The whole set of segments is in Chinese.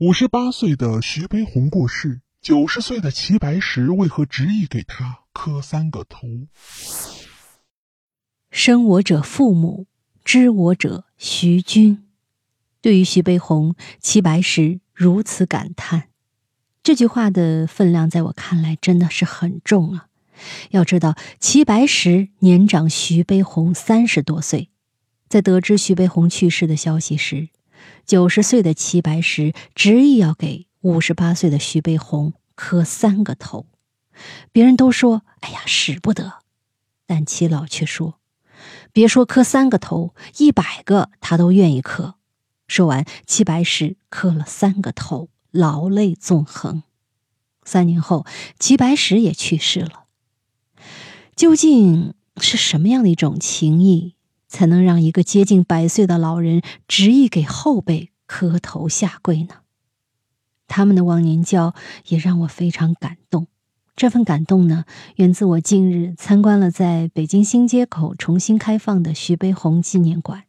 五十八岁的徐悲鸿过世，九十岁的齐白石为何执意给他磕三个头？生我者父母，知我者徐君。对于徐悲鸿，齐白石如此感叹，这句话的分量在我看来真的是很重啊。要知道，齐白石年长徐悲鸿三十多岁，在得知徐悲鸿去世的消息时。九十岁的齐白石执意要给五十八岁的徐悲鸿磕三个头，别人都说：“哎呀，使不得。”但齐老却说：“别说磕三个头，一百个他都愿意磕。”说完，齐白石磕了三个头，老泪纵横。三年后，齐白石也去世了。究竟是什么样的一种情谊？才能让一个接近百岁的老人执意给后辈磕头下跪呢？他们的忘年交也让我非常感动。这份感动呢，源自我近日参观了在北京新街口重新开放的徐悲鸿纪念馆。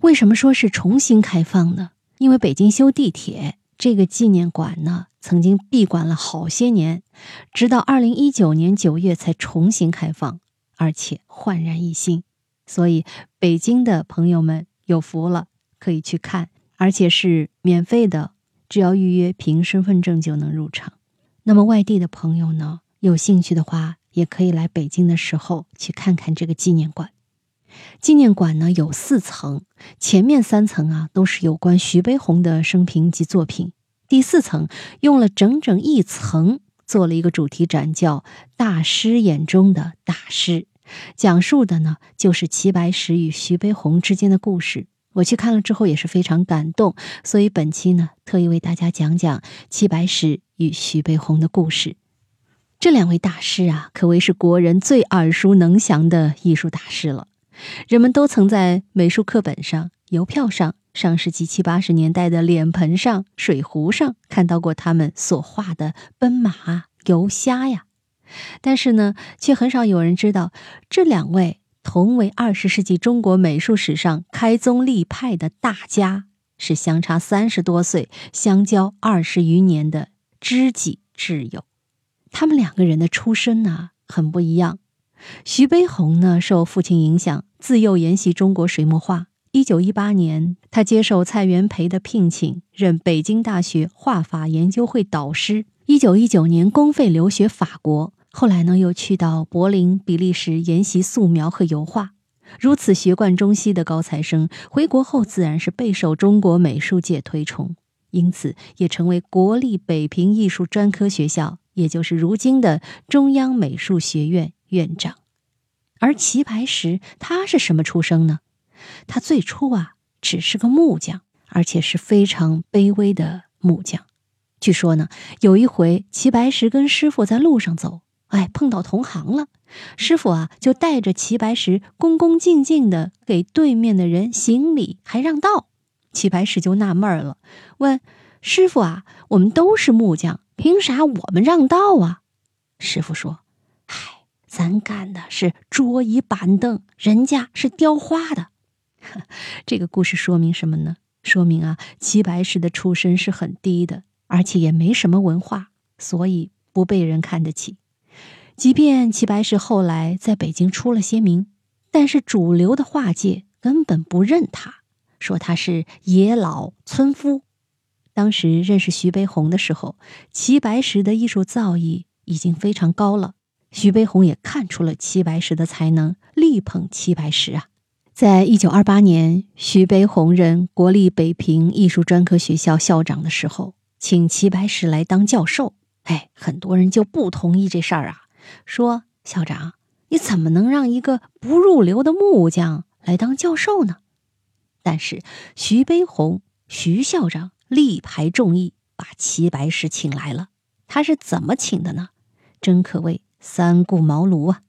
为什么说是重新开放呢？因为北京修地铁，这个纪念馆呢曾经闭馆了好些年，直到二零一九年九月才重新开放，而且焕然一新。所以，北京的朋友们有福了，可以去看，而且是免费的，只要预约，凭身份证就能入场。那么，外地的朋友呢，有兴趣的话，也可以来北京的时候去看看这个纪念馆。纪念馆呢有四层，前面三层啊都是有关徐悲鸿的生平及作品，第四层用了整整一层做了一个主题展，叫“大师眼中的大师”。讲述的呢，就是齐白石与徐悲鸿之间的故事。我去看了之后也是非常感动，所以本期呢，特意为大家讲讲齐白石与徐悲鸿的故事。这两位大师啊，可谓是国人最耳熟能详的艺术大师了。人们都曾在美术课本上、邮票上、上世纪七八十年代的脸盆上、水壶上看到过他们所画的奔马、游虾呀。但是呢，却很少有人知道，这两位同为二十世纪中国美术史上开宗立派的大家，是相差三十多岁、相交二十余年的知己挚友。他们两个人的出身呢，很不一样。徐悲鸿呢，受父亲影响，自幼研习中国水墨画。一九一八年，他接受蔡元培的聘请，任北京大学画法研究会导师。一九一九年，公费留学法国。后来呢，又去到柏林、比利时研习素描和油画。如此学贯中西的高材生，回国后自然是备受中国美术界推崇，因此也成为国立北平艺术专科学校，也就是如今的中央美术学院院长。而齐白石他是什么出生呢？他最初啊只是个木匠，而且是非常卑微的木匠。据说呢，有一回齐白石跟师傅在路上走。哎，碰到同行了，师傅啊，就带着齐白石恭恭敬敬的给对面的人行礼，还让道。齐白石就纳闷了，问师傅啊：“我们都是木匠，凭啥我们让道啊？”师傅说：“嗨，咱干的是桌椅板凳，人家是雕花的。”这个故事说明什么呢？说明啊，齐白石的出身是很低的，而且也没什么文化，所以不被人看得起。即便齐白石后来在北京出了些名，但是主流的画界根本不认他，说他是野老村夫。当时认识徐悲鸿的时候，齐白石的艺术造诣已经非常高了，徐悲鸿也看出了齐白石的才能，力捧齐白石啊。在一九二八年，徐悲鸿任国立北平艺术专科学校校长的时候，请齐白石来当教授。哎，很多人就不同意这事儿啊。说校长，你怎么能让一个不入流的木匠来当教授呢？但是徐悲鸿徐校长力排众议，把齐白石请来了。他是怎么请的呢？真可谓三顾茅庐啊！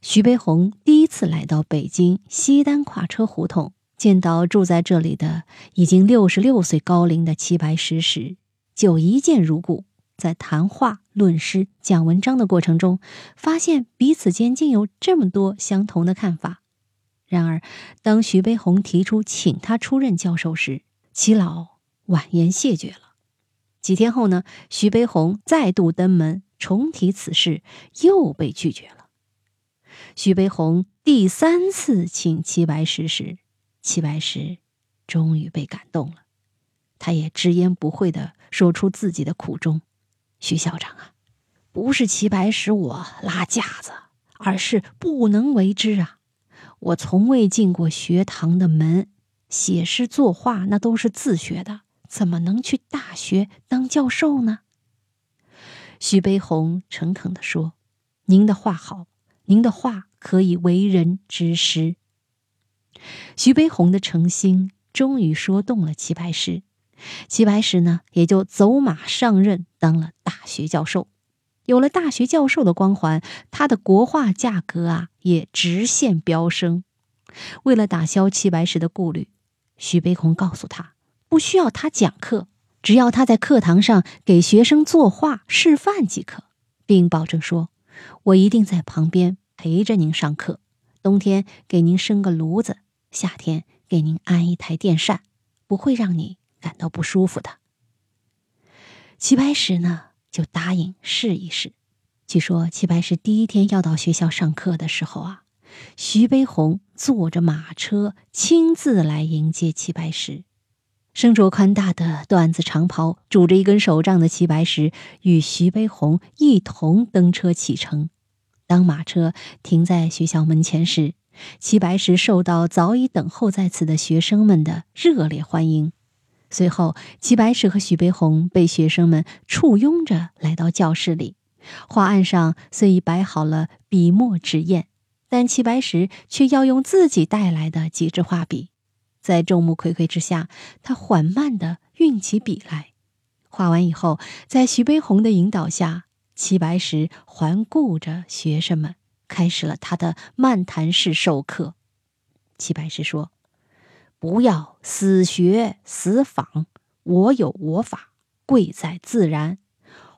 徐悲鸿第一次来到北京西单跨车胡同，见到住在这里的已经六十六岁高龄的齐白石时，就一见如故。在谈话、论诗、讲文章的过程中，发现彼此间竟有这么多相同的看法。然而，当徐悲鸿提出请他出任教授时，齐老婉言谢绝了。几天后呢，徐悲鸿再度登门重提此事，又被拒绝了。徐悲鸿第三次请齐白石时，齐白石终于被感动了，他也直言不讳地说出自己的苦衷：“徐校长啊，不是齐白石我拉架子，而是不能为之啊！我从未进过学堂的门，写诗作画那都是自学的。”怎么能去大学当教授呢？徐悲鸿诚恳地说：“您的话好，您的话可以为人之师。”徐悲鸿的诚心终于说动了齐白石，齐白石呢也就走马上任当了大学教授。有了大学教授的光环，他的国画价格啊也直线飙升。为了打消齐白石的顾虑，徐悲鸿告诉他。不需要他讲课，只要他在课堂上给学生作画示范即可，并保证说：“我一定在旁边陪着您上课。冬天给您生个炉子，夏天给您安一台电扇，不会让你感到不舒服的。”齐白石呢，就答应试一试。据说齐白石第一天要到学校上课的时候啊，徐悲鸿坐着马车亲自来迎接齐白石。身着宽大的缎子长袍、拄着一根手杖的齐白石与徐悲鸿一同登车启程。当马车停在学校门前时，齐白石受到早已等候在此的学生们的热烈欢迎。随后，齐白石和徐悲鸿被学生们簇拥着来到教室里。画案上虽已摆好了笔墨纸砚，但齐白石却要用自己带来的几支画笔。在众目睽睽之下，他缓慢地运起笔来。画完以后，在徐悲鸿的引导下，齐白石环顾着学生们，开始了他的漫谈式授课。齐白石说：“不要死学死仿，我有我法，贵在自然。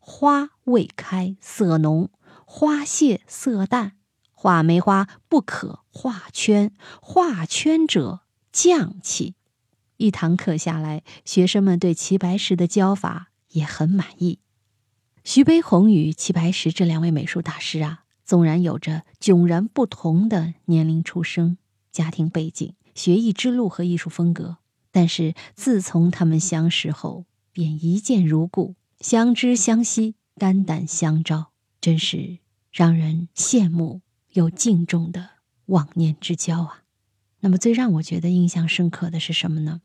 花未开色浓，花谢色淡。画梅花不可画圈，画圈者。”匠气，一堂课下来，学生们对齐白石的教法也很满意。徐悲鸿与齐白石这两位美术大师啊，纵然有着迥然不同的年龄、出生、家庭背景、学艺之路和艺术风格，但是自从他们相识后，便一见如故，相知相惜，肝胆相照，真是让人羡慕又敬重的忘年之交啊！那么最让我觉得印象深刻的是什么呢？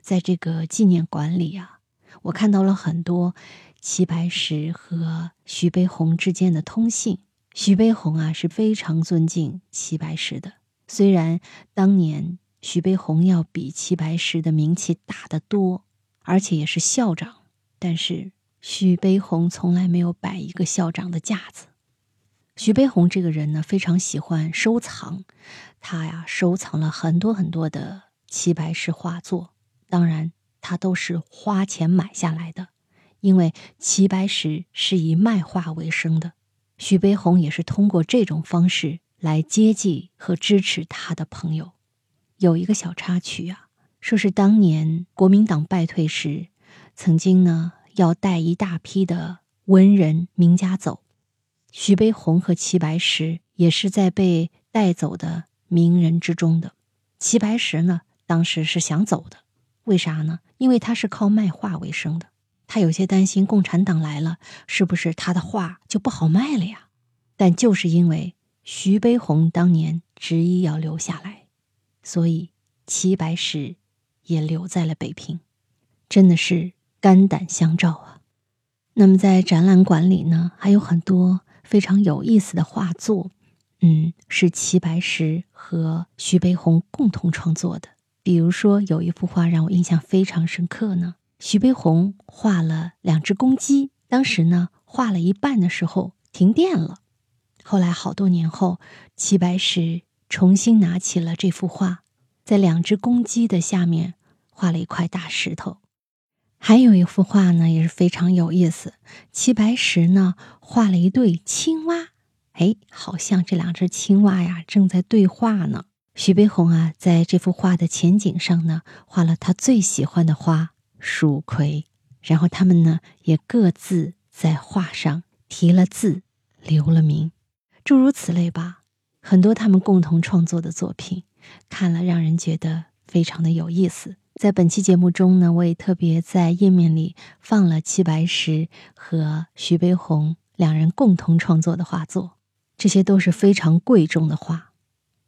在这个纪念馆里啊，我看到了很多齐白石和徐悲鸿之间的通信。徐悲鸿啊是非常尊敬齐白石的，虽然当年徐悲鸿要比齐白石的名气大得多，而且也是校长，但是徐悲鸿从来没有摆一个校长的架子。徐悲鸿这个人呢，非常喜欢收藏，他呀收藏了很多很多的齐白石画作，当然他都是花钱买下来的，因为齐白石是以卖画为生的，徐悲鸿也是通过这种方式来接济和支持他的朋友。有一个小插曲啊，说是当年国民党败退时，曾经呢要带一大批的文人名家走。徐悲鸿和齐白石也是在被带走的名人之中的。齐白石呢，当时是想走的，为啥呢？因为他是靠卖画为生的，他有些担心共产党来了，是不是他的画就不好卖了呀？但就是因为徐悲鸿当年执意要留下来，所以齐白石也留在了北平，真的是肝胆相照啊。那么在展览馆里呢，还有很多。非常有意思的画作，嗯，是齐白石和徐悲鸿共同创作的。比如说，有一幅画让我印象非常深刻呢。徐悲鸿画了两只公鸡，当时呢画了一半的时候停电了，后来好多年后，齐白石重新拿起了这幅画，在两只公鸡的下面画了一块大石头。还有一幅画呢，也是非常有意思。齐白石呢画了一对青蛙，哎，好像这两只青蛙呀正在对话呢。徐悲鸿啊，在这幅画的前景上呢，画了他最喜欢的花——蜀葵。然后他们呢也各自在画上题了字，留了名，诸如此类吧。很多他们共同创作的作品，看了让人觉得非常的有意思。在本期节目中呢，我也特别在页面里放了齐白石和徐悲鸿两人共同创作的画作，这些都是非常贵重的画，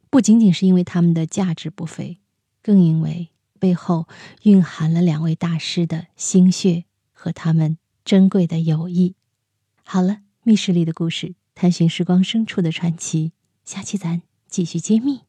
不仅仅是因为他们的价值不菲，更因为背后蕴含了两位大师的心血和他们珍贵的友谊。好了，密室里的故事，探寻时光深处的传奇，下期咱继续揭秘。